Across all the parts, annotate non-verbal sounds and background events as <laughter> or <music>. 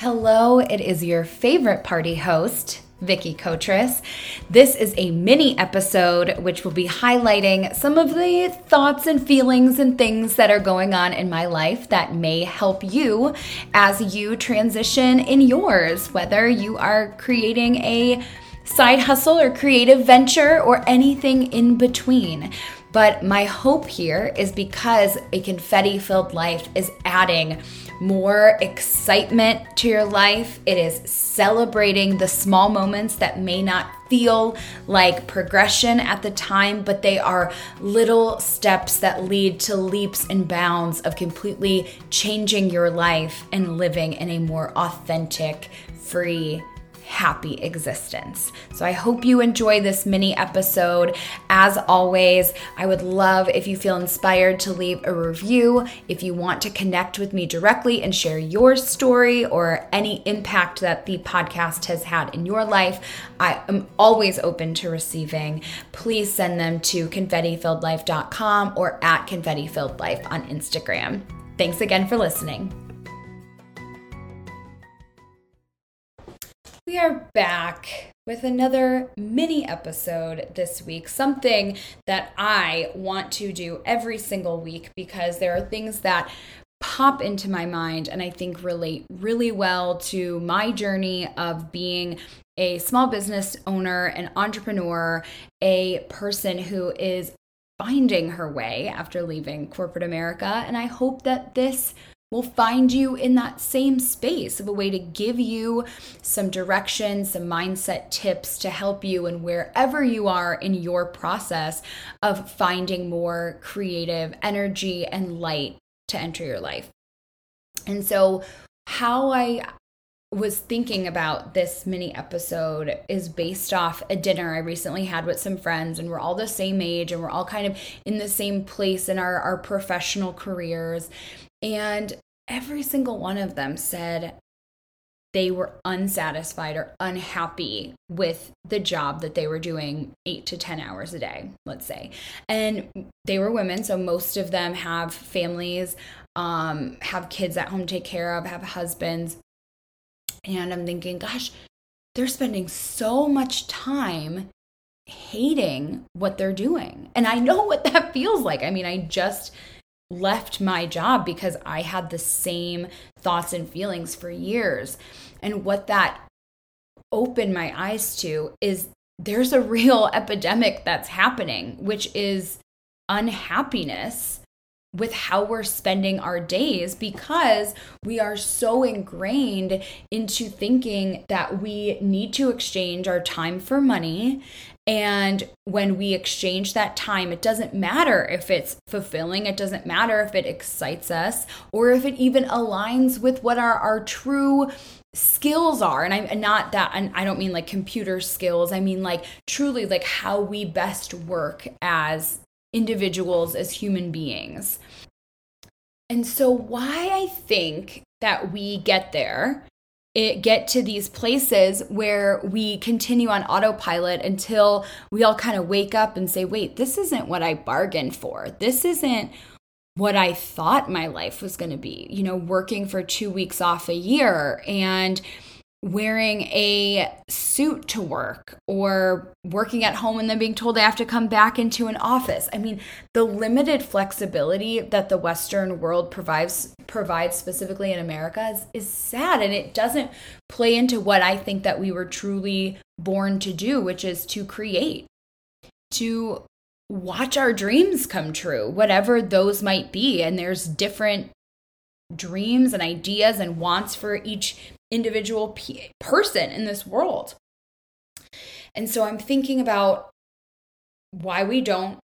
Hello, it is your favorite party host, Vicky Kotris. This is a mini episode which will be highlighting some of the thoughts and feelings and things that are going on in my life that may help you as you transition in yours, whether you are creating a side hustle or creative venture or anything in between. But my hope here is because a confetti filled life is adding more excitement to your life. It is celebrating the small moments that may not feel like progression at the time, but they are little steps that lead to leaps and bounds of completely changing your life and living in a more authentic, free, happy existence. So I hope you enjoy this mini episode. As always, I would love if you feel inspired to leave a review. If you want to connect with me directly and share your story or any impact that the podcast has had in your life, I am always open to receiving. Please send them to confettifilledlife.com or at confettifilledlife on Instagram. Thanks again for listening. We are back with another mini episode this week, something that I want to do every single week because there are things that pop into my mind and I think relate really well to my journey of being a small business owner, an entrepreneur, a person who is finding her way after leaving corporate America. And I hope that this will find you in that same space of a way to give you some direction, some mindset tips to help you and wherever you are in your process of finding more creative energy and light to enter your life. And so, how I was thinking about this mini episode is based off a dinner I recently had with some friends, and we're all the same age and we're all kind of in the same place in our, our professional careers. And every single one of them said they were unsatisfied or unhappy with the job that they were doing eight to 10 hours a day, let's say. And they were women, so most of them have families, um, have kids at home to take care of, have husbands. And I'm thinking, gosh, they're spending so much time hating what they're doing. And I know what that <laughs> feels like. I mean, I just left my job because I had the same thoughts and feelings for years. And what that opened my eyes to is there's a real <laughs> epidemic that's happening, which is unhappiness with how we're spending our days because we are so ingrained into thinking that we need to exchange our time for money and when we exchange that time, it doesn't matter if it's fulfilling, it doesn't matter if it excites us, or if it even aligns with what our, our true skills are. And I'm not that, and I don't mean like computer skills, I mean like truly like how we best work as individuals, as human beings. And so, why I think that we get there it get to these places where we continue on autopilot until we all kind of wake up and say, wait, this isn't what I bargained for. This isn't what I thought my life was going to be. You know, working for two weeks off a year and wearing a suit to work or working at home and then being told I have to come back into an office. I mean, the limited flexibility that the Western world provides provides specifically in America is, is sad and it doesn't play into what I think that we were truly born to do, which is to create, to watch our dreams come true, whatever those might be. And there's different dreams and ideas and wants for each individual p- person in this world. And so I'm thinking about why we don't,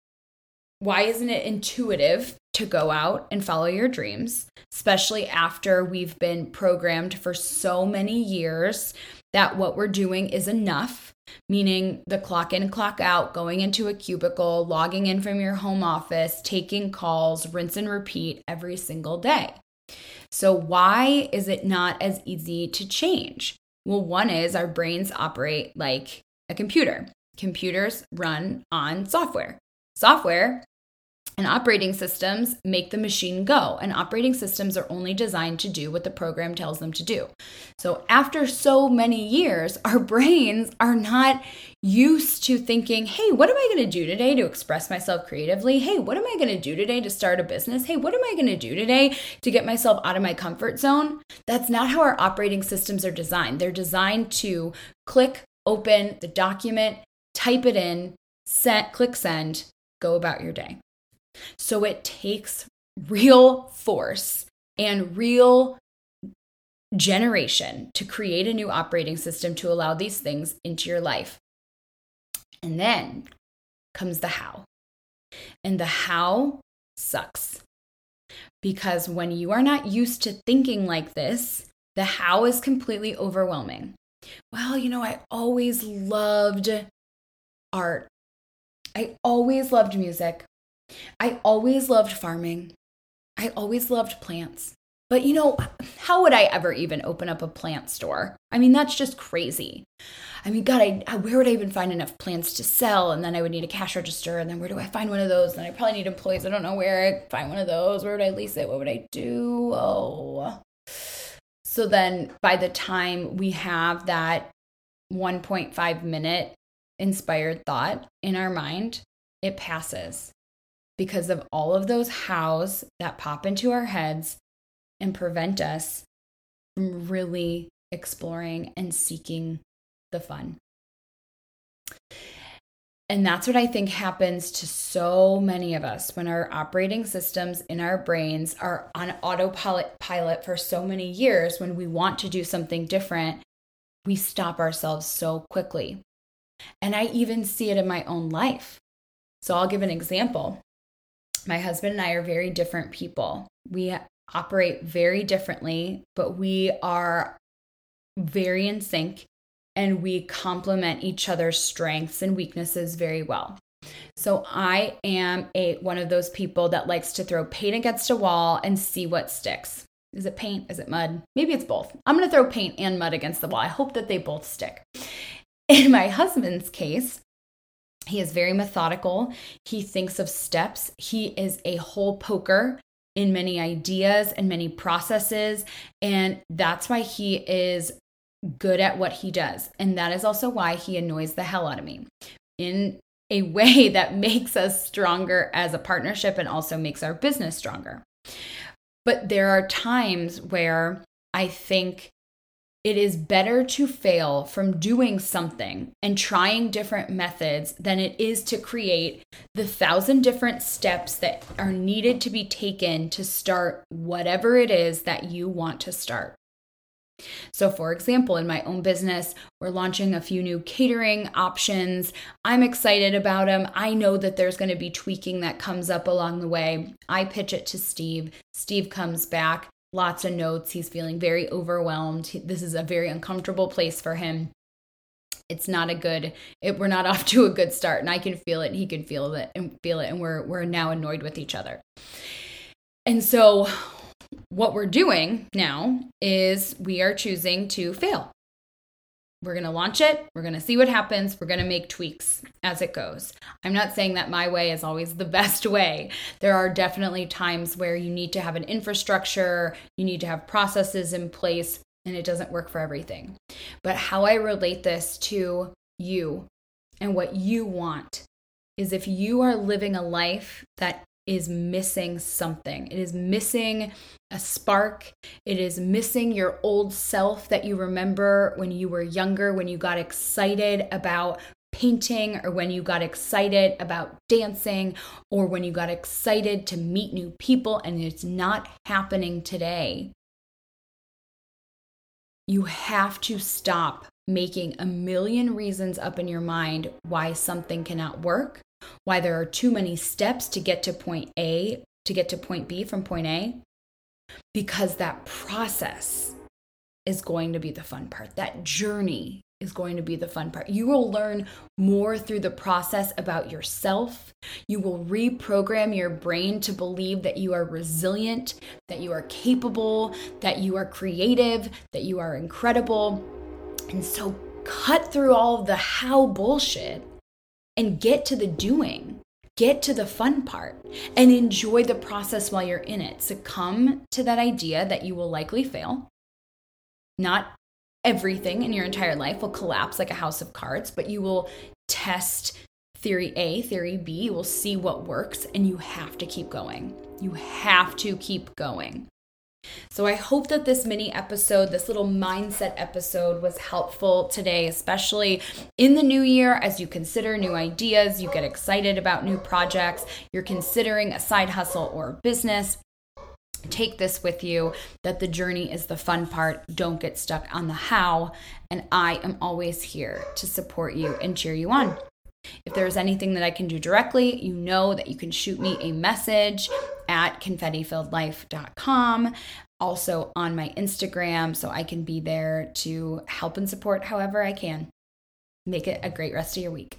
why isn't it intuitive to go out and follow your dreams, especially after we've been programmed for so many years that what we're doing is enough, meaning the clock in, clock out, going into a cubicle, logging in from your home office, taking calls, rinse and repeat every single day. So, why is it not as easy to change? Well, one is our brains operate like a computer. Computers run on software. Software And operating systems make the machine go. And operating systems are only designed to do what the program tells them to do. So, after so many years, <laughs> our brains are not used to thinking, hey, what am I going to do today to express myself creatively? Hey, what am I going to do today to start a business? Hey, what am I going to do today to get myself out of my comfort zone? That's not how our operating systems are designed. They're designed to click, open the document, type it in, set, click send, go about your day. So it takes real force and real generation to create a new operating system to allow these things into your life. And then comes the how. And the how sucks. Because when you are not used to thinking like this, the how is completely overwhelming. Well, you know, I always loved art. I always loved music. I always loved farming. I always loved plants. But you know, how would I ever even open up a plant store? I mean, that's just crazy. I mean, God, I, where would I even find enough plants to sell? And then I would need a cash register. And then where do I find one of those? And I probably need employees. I don't know where I find one of those. Where would I lease it? What would I do? Oh. So then by the time we have that 1.5 minute inspired thought in our mind, it passes because of all of those hows that pop into our heads and prevent us from really exploring and seeking the fun. And that's what I think happens to so many of us when our operating systems in our brains are on autopilot pilot for so many years when we want to do something different, we stop ourselves so quickly. And I even see it in my own life. So I'll give an example my husband and I are very different people. We operate very differently, but we are very in sync and we complement each other's strengths and weaknesses very well. So I am a one of those people that likes to throw paint against a wall and see what sticks. Is it paint? Is it mud? Maybe it's both. I'm going to throw paint and mud against the wall. I hope that they both stick. In my husband's case, he is very methodical. He thinks of steps. He is a hole poker in many ideas and many processes. And that's why he is good at what he does. And that is also why he annoys the hell out of me in a <laughs> way that makes us stronger as a partnership and also makes our business stronger. But there are times where I think it is better to fail from doing something and trying different methods than it is to create the thousand different steps that are needed to be taken to start whatever it is that you want to start. So, for example, in my own business, we're launching a few new catering options. I'm excited about them. I know that there's going to be tweaking that comes up along the way. I pitch it to Steve. Steve comes back lots of notes. He's feeling very overwhelmed. This is a very uncomfortable place for him. It's not a good. It, we're not <laughs> off to a good start, and I can feel it. He can feel it and feel it, and we're we're now annoyed with each other. And so, what we're doing now is we are choosing to fail. We're going to launch it. We're going to see what happens. We're going to make tweaks as it goes. I'm not saying that my way is always the <laughs> best way. There are definitely times where you need to have an infrastructure, you need to have processes in place, and it doesn't work for everything. But how I relate this to you and what you want is if you are living a life that is missing something. It is missing a spark. It is missing your old self that you remember when you were younger, when you got excited about painting, or when you got excited about dancing, or when you got excited to meet new people, and it's not happening today. You have to stop making a million reasons up in your mind why something cannot work why there are too many steps to get to point A, to get to point B from point A, because that process is going to be the fun part. That journey is going to be the fun part. You will learn more through the process about yourself. You will reprogram your brain to believe that you are resilient, that you are capable, that you are creative, that you are incredible. And so cut through all the how bullshit and get to the doing. get to the fun part and enjoy the process while you're in it. Succumb to that idea that you will likely fail. Not everything in your entire life will collapse like a house of cards, but you will test theory A, theory B, you will see what works, and you have to keep going. You have to keep going. So, I hope that this mini episode, this little mindset episode, was helpful today, especially in the new year as you consider new ideas, you get excited about new projects, you're considering a side hustle or business. Take this with you that the journey is the fun part. Don't get stuck on the how. And I am always here to support you and cheer you on. If there's anything that I can do directly, you know that you can shoot me a message at confettifilledlife.com, also on my Instagram, so I can be there to help and support however I can. Make it a great rest of your week.